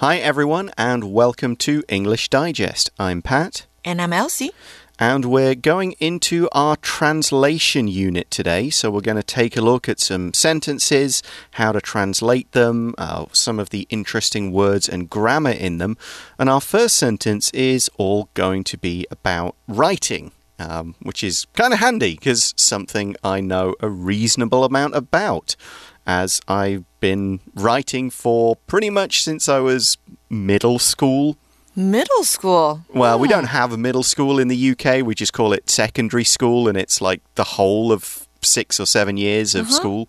Hi, everyone, and welcome to English Digest. I'm Pat. And I'm Elsie. And we're going into our translation unit today. So, we're going to take a look at some sentences, how to translate them, uh, some of the interesting words and grammar in them. And our first sentence is all going to be about writing. Um, which is kind of handy because something I know a reasonable amount about as I've been writing for pretty much since I was middle school. Middle school? Well, we don't have a middle school in the UK. We just call it secondary school, and it's like the whole of six or seven years of uh -huh. school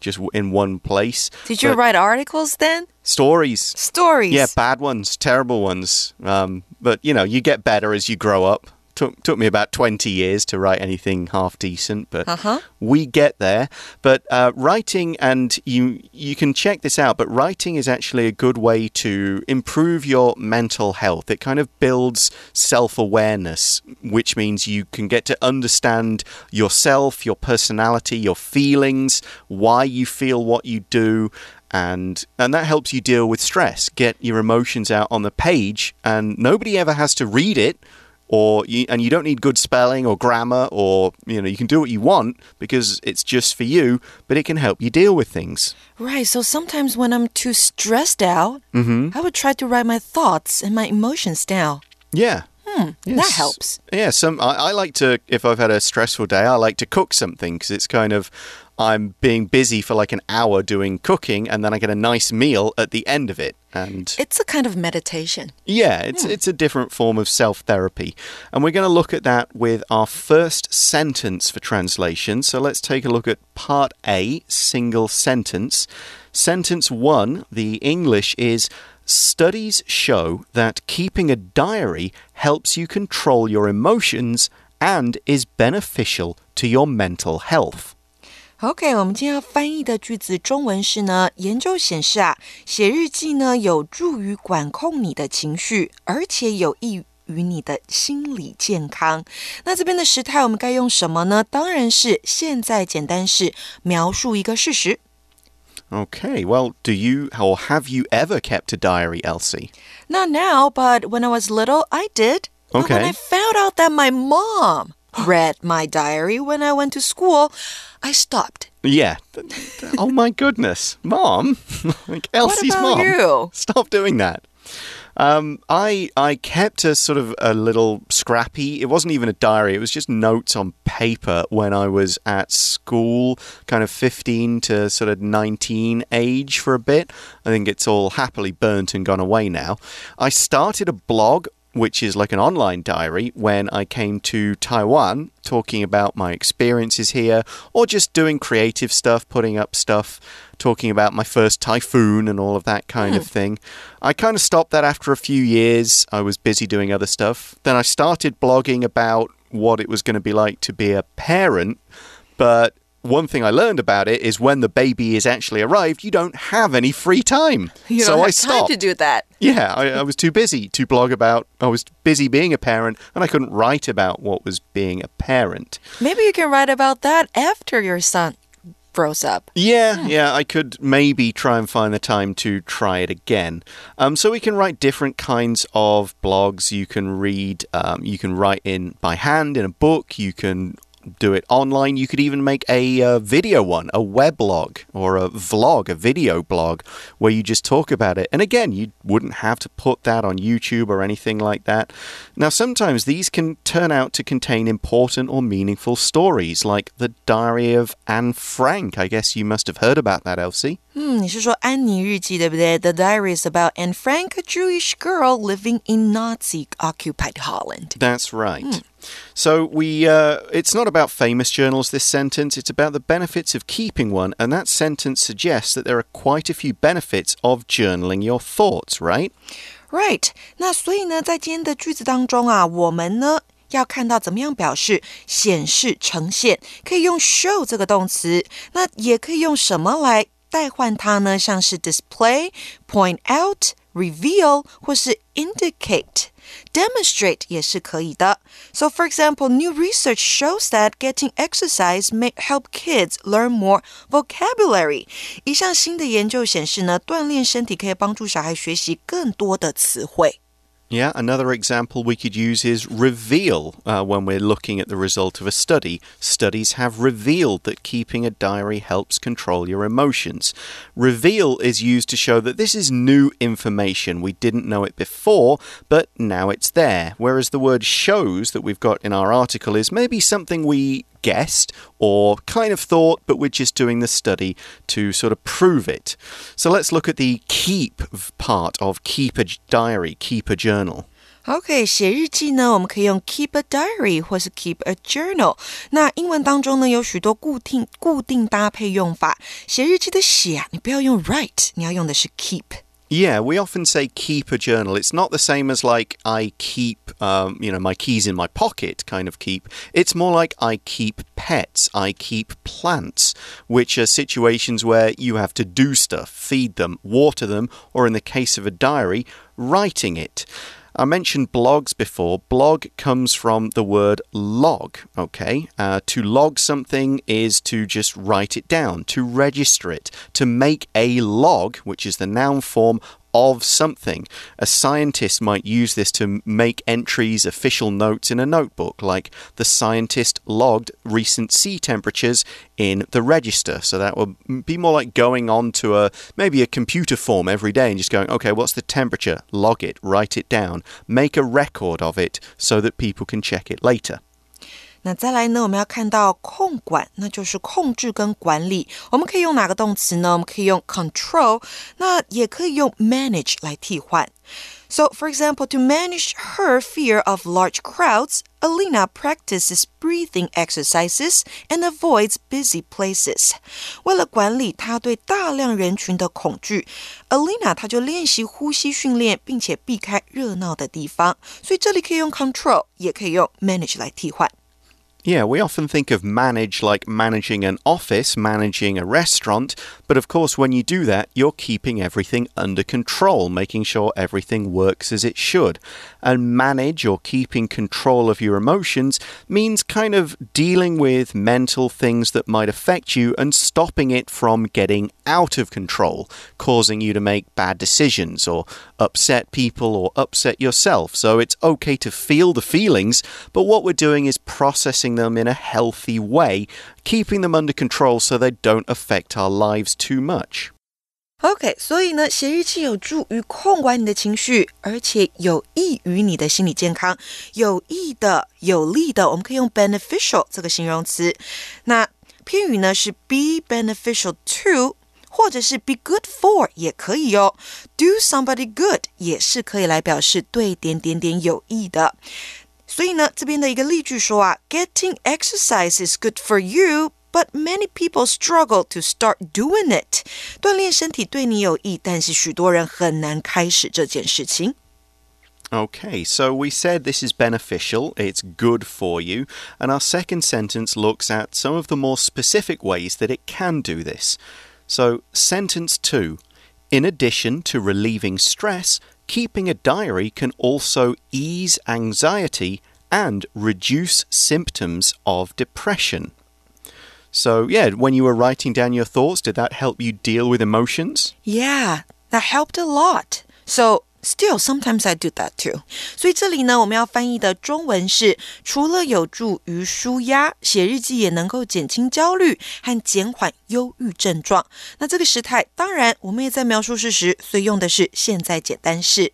just in one place. Did you but write articles then? Stories. Stories. Yeah, bad ones, terrible ones. Um, but you know, you get better as you grow up took took me about 20 years to write anything half decent, but uh -huh. we get there. But uh, writing, and you you can check this out. But writing is actually a good way to improve your mental health. It kind of builds self awareness, which means you can get to understand yourself, your personality, your feelings, why you feel what you do and and that helps you deal with stress get your emotions out on the page and nobody ever has to read it or you, and you don't need good spelling or grammar or you know you can do what you want because it's just for you but it can help you deal with things right so sometimes when i'm too stressed out mm -hmm. i would try to write my thoughts and my emotions down yeah Hmm, yes. That helps. Yeah, some I, I, like to if I've had a stressful day, I like to cook something because it's kind of I'm being busy for like an hour doing cooking, and then I get a nice meal at the end of it. And it's a kind of meditation. Yeah, it's hmm. it's a different form of self therapy, and we're going to look at that with our first sentence for translation. So let's take a look at part A, single sentence. Sentence one, the English is. Studies show that keeping a diary helps you control your emotions and is beneficial to your mental health. OK，我们今天要翻译的句子中文是呢，研究显示啊，写日记呢有助于管控你的情绪，而且有益于你的心理健康。那这边的时态我们该用什么呢？当然是现在简单式，描述一个事实。Okay, well, do you or have you ever kept a diary, Elsie? Not now, but when I was little, I did. Okay. But when I found out that my mom read my diary when I went to school, I stopped. Yeah. oh my goodness, mom! like Elsie's mom. You? Stop doing that. Um, I I kept a sort of a little scrappy. It wasn't even a diary. It was just notes on paper when I was at school, kind of fifteen to sort of nineteen age for a bit. I think it's all happily burnt and gone away now. I started a blog which is like an online diary when I came to Taiwan, talking about my experiences here, or just doing creative stuff, putting up stuff, talking about my first typhoon and all of that kind mm. of hmm. thing. I kind of stopped that after a few years. I was busy doing other stuff. Then I started blogging about what it was going to be like to be a parent, but one thing I learned about it is when the baby is actually arrived, you don't have any free time. You so I stopped. to do that. Yeah, I, I, was too busy to blog about. I was busy being a parent, and I couldn't write about what was being a parent. Maybe you can write about that after your son grows up. Yeah, yeah, yeah, I could maybe try and find the time to try it again. Um, so we can write different kinds of blogs. You can read, um, you can write in by hand in a book. You can do it online. You could even make a uh, video one, a weblog or a vlog, a video blog where you just talk about it. And again, you wouldn't have to put that on YouTube or anything like that. Now, sometimes these can turn out to contain important or meaningful stories, like the Diary of Anne Frank. I guess you must have heard about that, Elsie. 嗯，你是说安妮日记对不对？The Diary is about Anne Frank, a Jewish girl living in Nazi-occupied Holland. That's right. Hmm. So we, uh, it's not about famous journals. This sentence, it's about the benefits of keeping one, and that sentence suggests that there are quite a few benefits of journaling your thoughts, right? Right. 那所以呢，在今天的句子当中啊，我们呢要看到怎么样表示显示、呈现，可以用 show 这个动词，那也可以用什么来代换它呢？像是 display、point out、 reveal 或是 indicate。 Demonstrate 也是可以的。So, for example, new research shows that getting exercise may help kids learn more vocabulary. 一项新的研究显示呢，锻炼身体可以帮助小孩学习更多的词汇。 Yeah, another example we could use is reveal uh, when we're looking at the result of a study. Studies have revealed that keeping a diary helps control your emotions. Reveal is used to show that this is new information. We didn't know it before, but now it's there. Whereas the word shows that we've got in our article is maybe something we guessed or kind of thought, but we're just doing the study to sort of prove it. So let's look at the keep part of keep a diary, keep a journal. OK，写日记呢，我们可以用 keep a diary 或是 keep a journal。那英文当中呢，有许多固定固定搭配用法。写日记的写啊，你不要用 write，你要用的是 keep。 Yeah, we often say keep a journal. It's not the same as like I keep, um, you know, my keys in my pocket kind of keep. It's more like I keep pets, I keep plants, which are situations where you have to do stuff, feed them, water them, or in the case of a diary, writing it. I mentioned blogs before. Blog comes from the word log, okay? Uh, to log something is to just write it down, to register it, to make a log, which is the noun form of something. A scientist might use this to make entries, official notes in a notebook, like the scientist logged recent sea temperatures in the register. So that would be more like going on to a maybe a computer form every day and just going, okay, what's the temperature? Log it, write it down, make a record of it so that people can check it later. 那再来呢？我们要看到控管，那就是控制跟管理。我们可以用哪个动词呢？我们可以用 control，那也可以用 manage 来替换。So, for example, to manage her fear of large crowds, Alina practices breathing exercises and avoids busy places. 为了管理她对大量人群的恐惧，Alina 她就练习呼吸训练，并且避开热闹的地方。所以这里可以用 control，也可以用 manage 来替换。 Yeah, we often think of manage like managing an office, managing a restaurant, but of course, when you do that, you're keeping everything under control, making sure everything works as it should. And manage or keeping control of your emotions means kind of dealing with mental things that might affect you and stopping it from getting out of control, causing you to make bad decisions or upset people or upset yourself. So it's okay to feel the feelings, but what we're doing is processing them in a healthy way, keeping them under control so they don't affect our lives too much. OK，所以呢，写日记有助于控管你的情绪，而且有益于你的心理健康。有益的、有利的，我们可以用 beneficial 这个形容词。那片语呢是 be beneficial to，或者是 be good for 也可以哦。Do somebody good 也是可以来表示对点点点有益的。 所以呢，这边的一个例句说啊，Getting exercise is good for you。But many people struggle to start doing it。锻炼身体对你有益，但是许多人很难开始这件事情。Okay, so we said this is beneficial, it's good for you, and our second sentence looks at some of the more specific ways that it can do this. So, sentence two In addition to relieving stress, keeping a diary can also ease anxiety and reduce symptoms of depression. So, yeah, when you were writing down your thoughts, did that help you deal with emotions? Yeah, that helped a lot. So, Still, sometimes I do that too. 所以这里呢，我们要翻译的中文是：除了有助于舒压，写日记也能够减轻焦虑和减缓忧郁症状。那这个时态，当然我们也在描述事实，所以用的是现在简单式。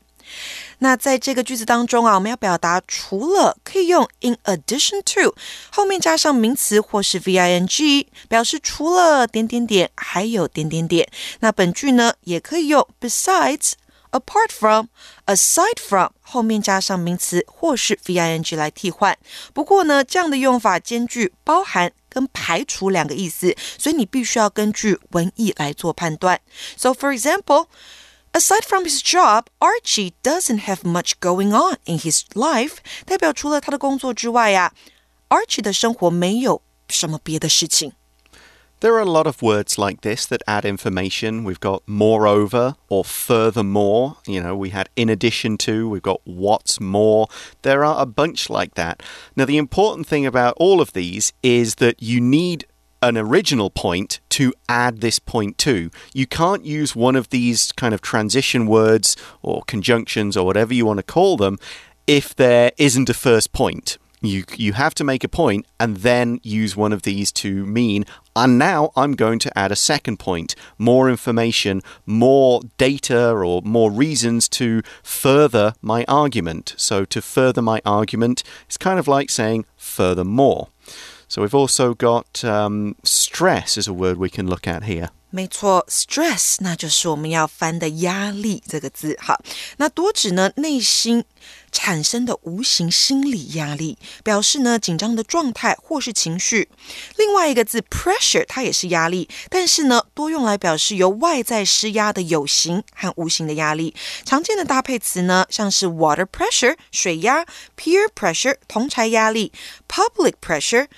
那在这个句子当中啊，我们要表达除了可以用 in addition to 后面加上名词或是 v i n g，表示除了点点点还有点点点。那本句呢，也可以用 besides。apart from, aside from 后面加上名词或是 v i n g 来替换。不过呢，这样的用法兼具包含跟排除两个意思，所以你必须要根据文意来做判断。So for example. Aside from his job, Archie doesn't have much going on in his life. 代表除了他的工作之外呀，Archie 的生活没有什么别的事情。 There are a lot of words like this that add information. We've got moreover or furthermore. You know, we had in addition to, we've got what's more. There are a bunch like that. Now, the important thing about all of these is that you need an original point to add this point to. You can't use one of these kind of transition words or conjunctions or whatever you want to call them if there isn't a first point. You, you have to make a point and then use one of these to mean, and now I'm going to add a second point, more information, more data, or more reasons to further my argument. So, to further my argument it's kind of like saying furthermore. So, we've also got um, stress is a word we can look at here. 没错，stress 那就是我们要翻的压力这个字。哈，那多指呢内心产生的无形心理压力，表示呢紧张的状态或是情绪。另外一个字 pressure 它也是压力，但是呢多用来表示由外在施压的有形和无形的压力。常见的搭配词呢像是 water pressure 水压，peer pressure 同柴压力，public pressure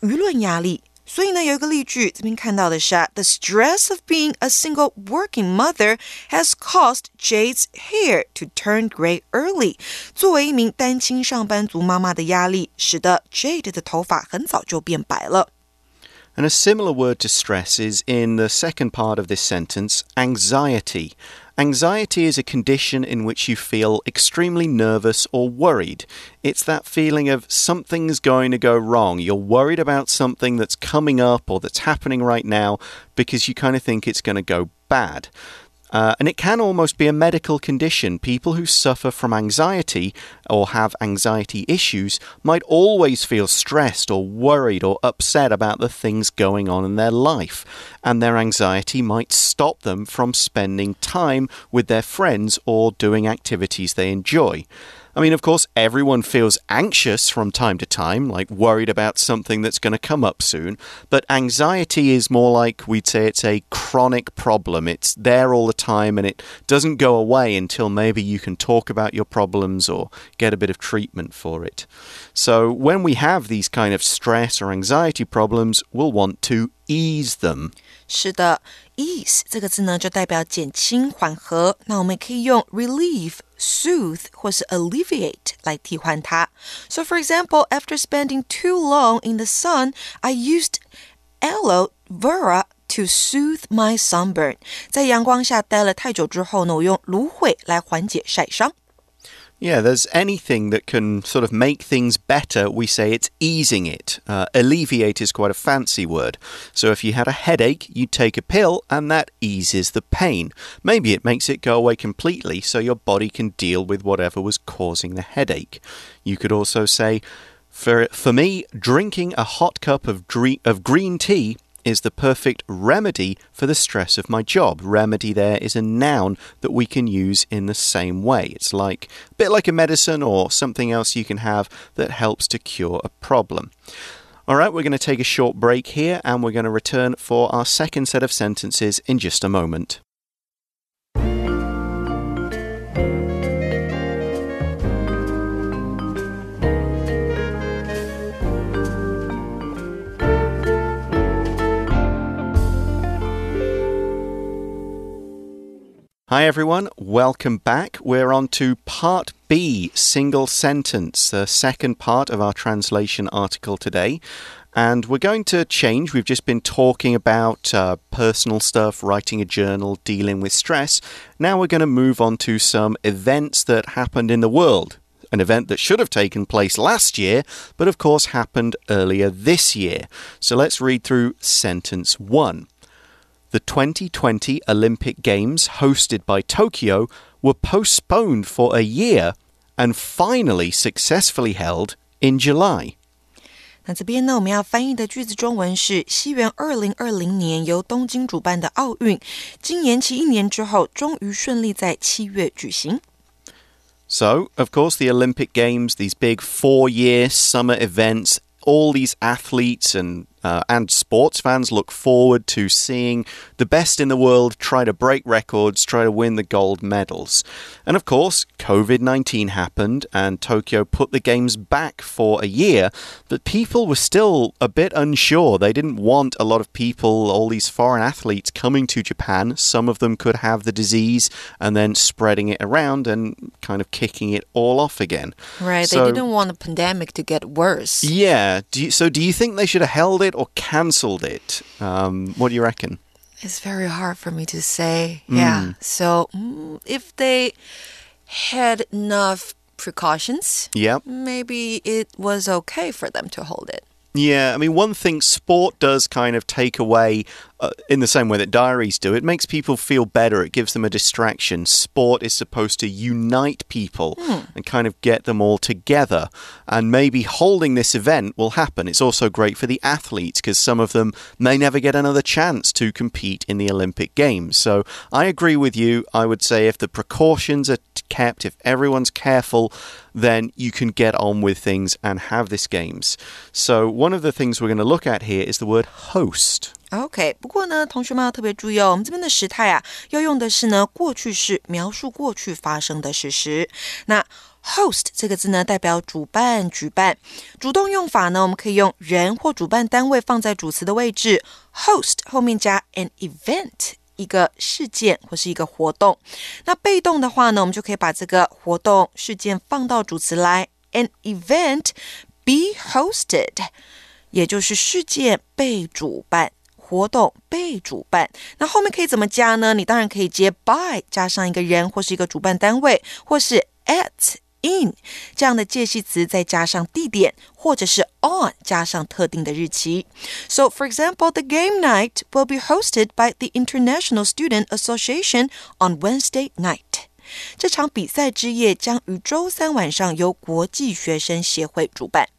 舆论压力。所以呢，有一个例句，这边看到的是，The stress of being a single working mother has caused Jade's hair to turn gray early。作为一名单亲上班族妈妈的压力，使得 Jade 的头发很早就变白了。And a similar word to stress is in the second part of this sentence anxiety. Anxiety is a condition in which you feel extremely nervous or worried. It's that feeling of something's going to go wrong. You're worried about something that's coming up or that's happening right now because you kind of think it's going to go bad. Uh, and it can almost be a medical condition. People who suffer from anxiety or have anxiety issues might always feel stressed or worried or upset about the things going on in their life. And their anxiety might stop them from spending time with their friends or doing activities they enjoy. I mean, of course, everyone feels anxious from time to time, like worried about something that's going to come up soon. But anxiety is more like we'd say it's a chronic problem. It's there all the time and it doesn't go away until maybe you can talk about your problems or get a bit of treatment for it. So when we have these kind of stress or anxiety problems, we'll want to ease them. 是的，ease 这个字呢，就代表减轻、缓和。那我们可以用 relieve、soothe 或是 alleviate 来替换它。So for example, after spending too long in the sun, I used aloe vera to soothe my sunburn。在阳光下待了太久之后呢，我用芦荟来缓解晒伤。 Yeah, there's anything that can sort of make things better, we say it's easing it. Uh, alleviate is quite a fancy word. So if you had a headache, you take a pill and that eases the pain. Maybe it makes it go away completely so your body can deal with whatever was causing the headache. You could also say, for, for me, drinking a hot cup of, of green tea is the perfect remedy for the stress of my job. Remedy there is a noun that we can use in the same way. It's like a bit like a medicine or something else you can have that helps to cure a problem. All right, we're going to take a short break here and we're going to return for our second set of sentences in just a moment. Hi everyone, welcome back. We're on to part B, single sentence, the second part of our translation article today. And we're going to change. We've just been talking about uh, personal stuff, writing a journal, dealing with stress. Now we're going to move on to some events that happened in the world. An event that should have taken place last year, but of course happened earlier this year. So let's read through sentence one The 2020 Olympic Games, hosted by Tokyo, were postponed for a year and finally successfully held in July. 那这边呢，我们要翻译的句子中文是：西元二零二零年由东京主办的奥运，经延期一年之后，终于顺利在七月举行。So, of course, the Olympic Games, these big four year summer events, all these athletes and uh, and sports fans look forward to seeing the best in the world try to break records, try to win the gold medals. And of course, COVID 19 happened and Tokyo put the games back for a year, but people were still a bit unsure. They didn't want a lot of people, all these foreign athletes coming to Japan. Some of them could have the disease and then spreading it around and kind of kicking it all off again. Right. So, they didn't want the pandemic to get worse. Yeah. Do you, so do you think they should have held it or cancelled it? Um, what do you reckon? It's very hard for me to say. Mm. Yeah. So mm, if they had enough precautions, yeah, maybe it was okay for them to hold it. Yeah, I mean, one thing sport does kind of take away uh, in the same way that diaries do. It makes people feel better, it gives them a distraction. Sport is supposed to unite people mm. and kind of get them all together. And maybe holding this event will happen. It's also great for the athletes because some of them may never get another chance to compete in the Olympic Games. So I agree with you. I would say if the precautions are kept, if everyone's careful, then you can get on with things and have this games. So, one of the things we're going to look at here is the word host. OK，不过呢，同学们要特别注意哦，我们这边的时态啊，要用的是呢过去式，描述过去发生的事实。那 host 这个字呢，代表主办、举办。主动用法呢，我们可以用人或主办单位放在主词的位置，host 后面加 an event。 一个事件或是一个活动，那被动的话呢，我们就可以把这个活动事件放到主词来，an event be hosted，也就是事件被主办，活动被主办。那后面可以怎么加呢？你当然可以接 by 加上一个人或是一个主办单位，或是 at。in 这样的介系词，再加上地点，或者是 on 加上特定的日期。So, for example, the game night will be hosted by the International Student Association on Wednesday night. 这场比赛之夜将于周三晚上由国际学生协会主办。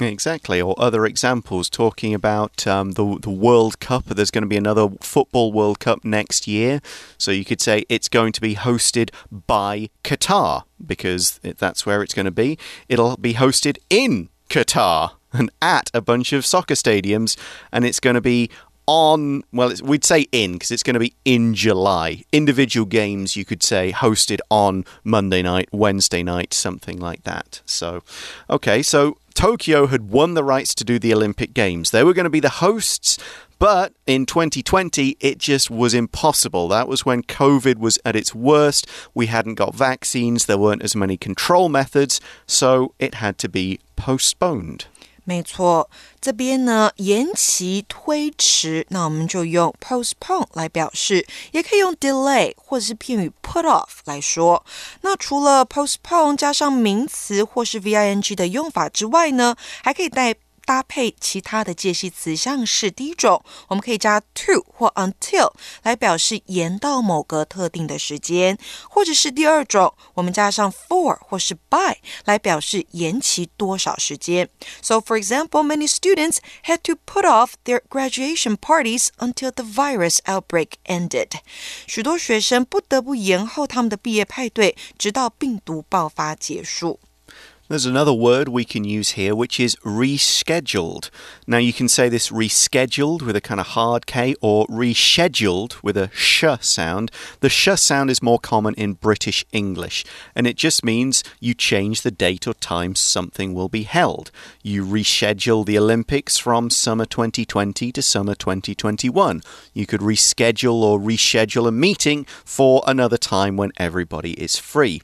Exactly, or other examples talking about um, the the World Cup. There's going to be another football World Cup next year, so you could say it's going to be hosted by Qatar because that's where it's going to be. It'll be hosted in Qatar and at a bunch of soccer stadiums, and it's going to be on, well, we'd say in because it's going to be in July. Individual games, you could say, hosted on Monday night, Wednesday night, something like that. So, okay, so Tokyo had won the rights to do the Olympic Games. They were going to be the hosts, but in 2020, it just was impossible. That was when COVID was at its worst. We hadn't got vaccines, there weren't as many control methods, so it had to be postponed. 没错，这边呢延期推迟，那我们就用 postpone 来表示，也可以用 delay 或者是片语 put off 来说。那除了 postpone 加上名词或是 v i n g 的用法之外呢，还可以带。搭配其他的介系词，像是第一种，我们可以加 to 或 until 来表示延到某个特定的时间，或者是第二种，我们加上 for 或是 by 来表示延期多少时间。So, for example, many students had to put off their graduation parties until the virus outbreak ended. 许多学生不得不延后他们的毕业派对，直到病毒爆发结束。There's another word we can use here, which is rescheduled. Now, you can say this rescheduled with a kind of hard K or rescheduled with a sh sound. The sh sound is more common in British English, and it just means you change the date or time something will be held. You reschedule the Olympics from summer 2020 to summer 2021. You could reschedule or reschedule a meeting for another time when everybody is free.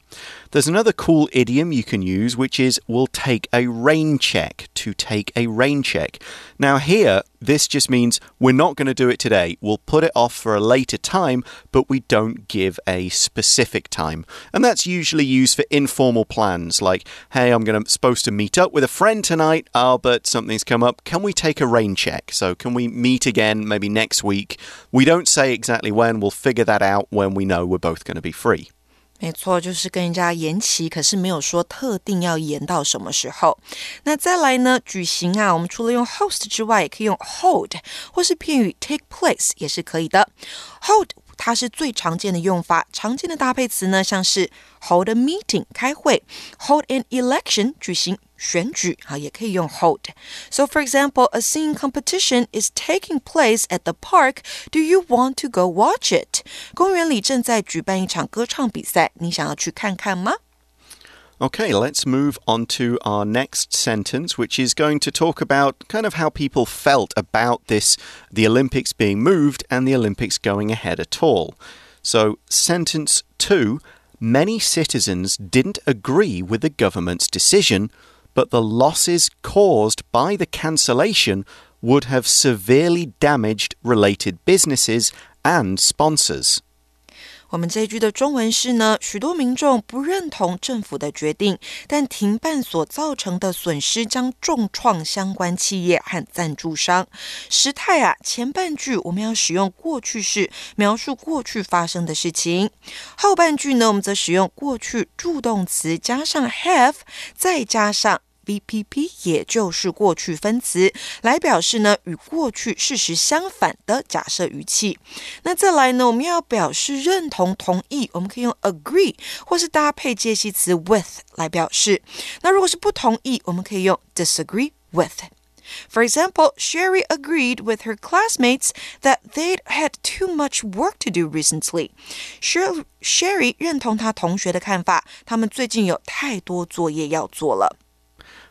There's another cool idiom you can use, which is we'll take a rain check. To take a rain check. Now, here, this just means we're not going to do it today. We'll put it off for a later time, but we don't give a specific time. And that's usually used for informal plans like, hey, I'm going to supposed to meet up with a friend tonight. Oh, but something's come up. Can we take a rain check? So, can we meet again maybe next week? We don't say exactly when. We'll figure that out when we know we're both going to be free. 没错，就是跟人家延期，可是没有说特定要延到什么时候。那再来呢？举行啊，我们除了用 host 之外，也可以用 hold，或是片语 take place 也是可以的。hold 它是最常见的用法。常见的搭配词呢，像是 hold a meeting 开会，hold an election 举行选举啊，也可以用 hold。So for example, a singing competition is taking place at the park. Do you want to go watch it? 公园里正在举办一场歌唱比赛，你想要去看看吗？Okay, let's move on to our next sentence, which is going to talk about kind of how people felt about this the Olympics being moved and the Olympics going ahead at all. So, sentence two many citizens didn't agree with the government's decision, but the losses caused by the cancellation would have severely damaged related businesses and sponsors. 我们这一句的中文是呢，许多民众不认同政府的决定，但停办所造成的损失将重创相关企业和赞助商。时态啊，前半句我们要使用过去式描述过去发生的事情，后半句呢，我们则使用过去助动词加上 have，再加上。 VPP 也就是过去分词，来表示呢与过去事实相反的假设语气。那再来呢，我们要表示认同、同意，我们可以用 agree，或是搭配介系词 with 来表示。那如果是不同意，我们可以用 disagree with。For example, Sherry agreed with her classmates that they'd had too much work to do recently. Sherry 认同她同学的看法，他们最近有太多作业要做了。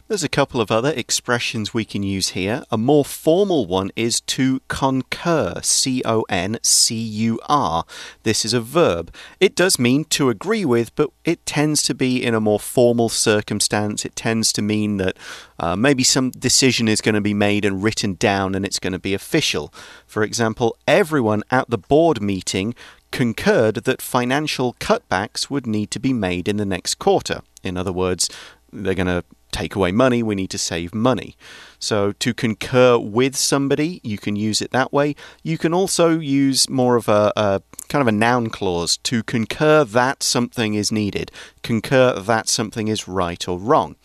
There's a couple of other expressions we can use here. A more formal one is to concur, C O N C U R. This is a verb. It does mean to agree with, but it tends to be in a more formal circumstance. It tends to mean that uh, maybe some decision is going to be made and written down and it's going to be official. For example, everyone at the board meeting concurred that financial cutbacks would need to be made in the next quarter. In other words, they're going to take away money, we need to save money. So to concur with somebody, you can use it that way. You can also use more of a, a kind of a noun clause to concur that something is needed, concur that something is right or wrong.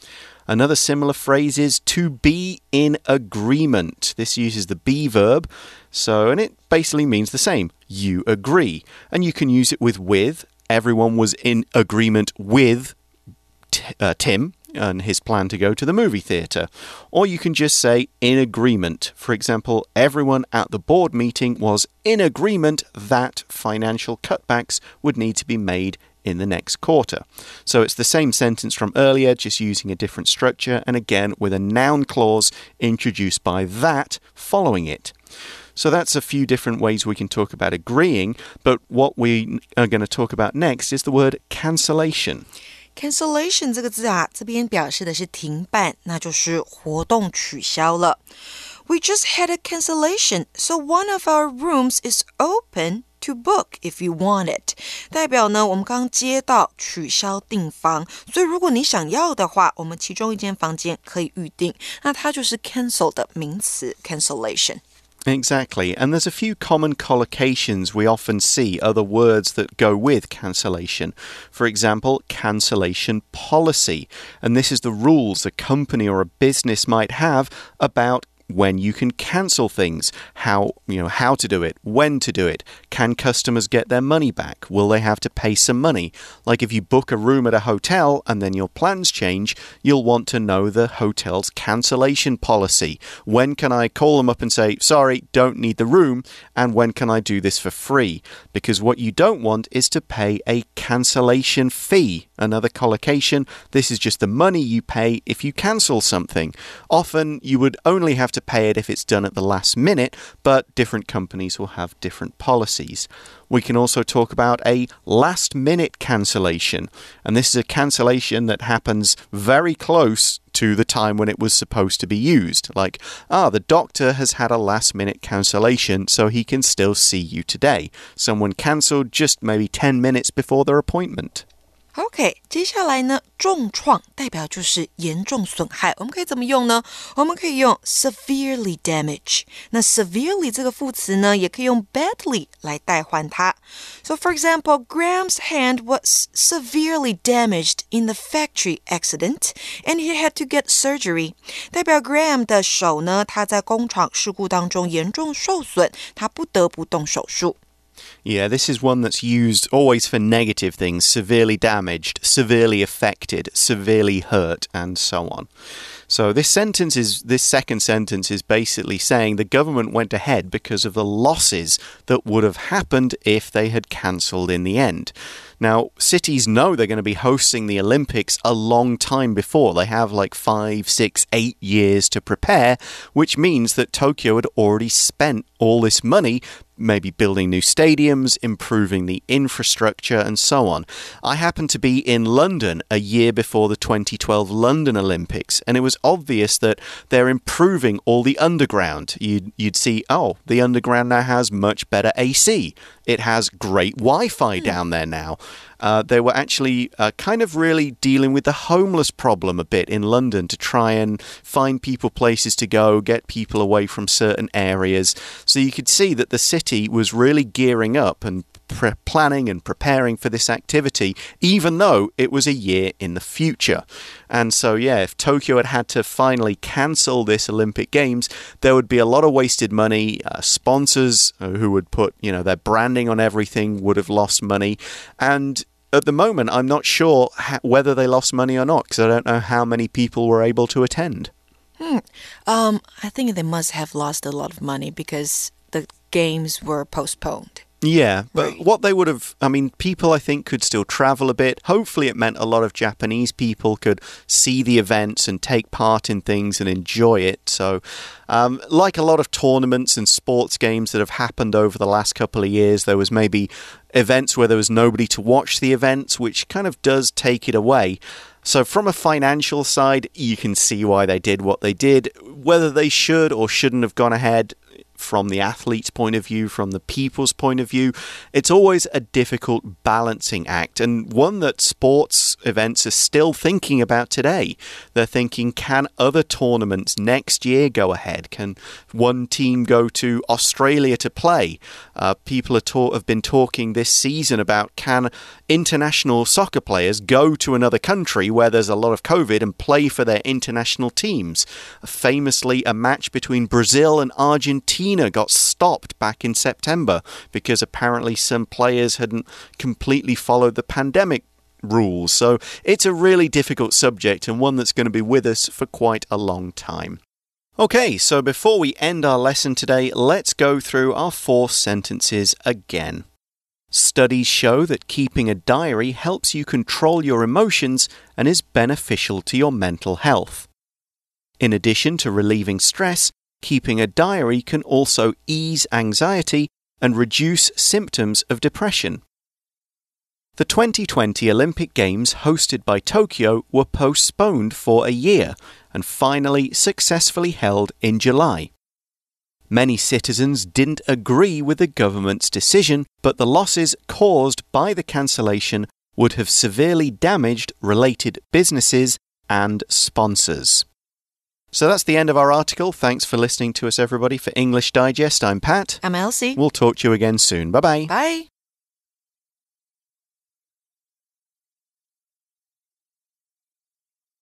Another similar phrase is to be in agreement. This uses the be verb, so and it basically means the same. You agree, and you can use it with with. Everyone was in agreement with uh, Tim and his plan to go to the movie theatre. Or you can just say in agreement. For example, everyone at the board meeting was in agreement that financial cutbacks would need to be made in the next quarter. So it's the same sentence from earlier, just using a different structure, and again with a noun clause introduced by that following it. So that's a few different ways we can talk about agreeing, but what we are going to talk about next is the word cancellation. Cancellation 这个字啊，这边表示的是停办，那就是活动取消了。We just had a cancellation, so one of our rooms is open to book if you want it。代表呢，我们刚接到取消订房，所以如果你想要的话，我们其中一间房间可以预定，那它就是 cancel 的名词 cancellation。Exactly. And there's a few common collocations we often see, other words that go with cancellation. For example, cancellation policy. And this is the rules a company or a business might have about when you can cancel things, how you know how to do it, when to do it. Can customers get their money back? Will they have to pay some money? Like if you book a room at a hotel and then your plans change, you'll want to know the hotel's cancellation policy. When can I call them up and say, "Sorry, don't need the room," and when can I do this for free? Because what you don't want is to pay a cancellation fee. Another collocation, this is just the money you pay if you cancel something. Often you would only have to to pay it if it's done at the last minute, but different companies will have different policies. We can also talk about a last minute cancellation, and this is a cancellation that happens very close to the time when it was supposed to be used. Like, ah, the doctor has had a last minute cancellation, so he can still see you today. Someone cancelled just maybe 10 minutes before their appointment. OK，接下来呢，重创代表就是严重损害，我们可以怎么用呢？我们可以用 severely damage。那 severely 这个副词呢，也可以用 badly 来代换它。So for example, Graham's hand was severely damaged in the factory accident, and he had to get surgery。代表 Graham 的手呢，他在工厂事故当中严重受损，他不得不动手术。Yeah, this is one that's used always for negative things severely damaged, severely affected, severely hurt, and so on. So this sentence is this second sentence is basically saying the government went ahead because of the losses that would have happened if they had cancelled in the end. Now, cities know they're going to be hosting the Olympics a long time before. They have like five, six, eight years to prepare, which means that Tokyo had already spent all this money maybe building new stadiums, improving the infrastructure, and so on. I happened to be in London a year before the 2012 London Olympics, and it was obvious that they're improving all the underground. You'd, you'd see, oh, the underground now has much better AC. It has great Wi Fi mm. down there now. Uh, they were actually uh, kind of really dealing with the homeless problem a bit in London to try and find people places to go, get people away from certain areas. So you could see that the city was really gearing up and planning and preparing for this activity, even though it was a year in the future. And so, yeah, if Tokyo had had to finally cancel this Olympic Games, there would be a lot of wasted money. Uh, sponsors uh, who would put, you know, their branding on everything would have lost money. And at the moment, I'm not sure whether they lost money or not because I don't know how many people were able to attend. Hmm. Um, I think they must have lost a lot of money because the games were postponed. Yeah, but right. what they would have, I mean, people I think could still travel a bit. Hopefully, it meant a lot of Japanese people could see the events and take part in things and enjoy it. So, um, like a lot of tournaments and sports games that have happened over the last couple of years, there was maybe events where there was nobody to watch the events, which kind of does take it away. So, from a financial side, you can see why they did what they did. Whether they should or shouldn't have gone ahead, from the athlete's point of view, from the people's point of view. It's always a difficult balancing act, and one that sports events are still thinking about today. They're thinking can other tournaments next year go ahead? Can one team go to Australia to play? Uh, people have been talking this season about can international soccer players go to another country where there's a lot of COVID and play for their international teams. Famously, a match between Brazil and Argentina Got stopped back in September because apparently some players hadn't completely followed the pandemic rules. So it's a really difficult subject and one that's going to be with us for quite a long time. Okay, so before we end our lesson today, let's go through our four sentences again. Studies show that keeping a diary helps you control your emotions and is beneficial to your mental health. In addition to relieving stress, keeping a diary can also ease anxiety and reduce symptoms of depression. The 2020 Olympic Games hosted by Tokyo were postponed for a year and finally successfully held in July. Many citizens didn't agree with the government's decision, but the losses caused by the cancellation would have severely damaged related businesses and sponsors. So that's the end of our article. Thanks for listening to us, everybody. For English Digest, I'm Pat. I'm Elsie. We'll talk to you again soon. Bye-bye. Bye.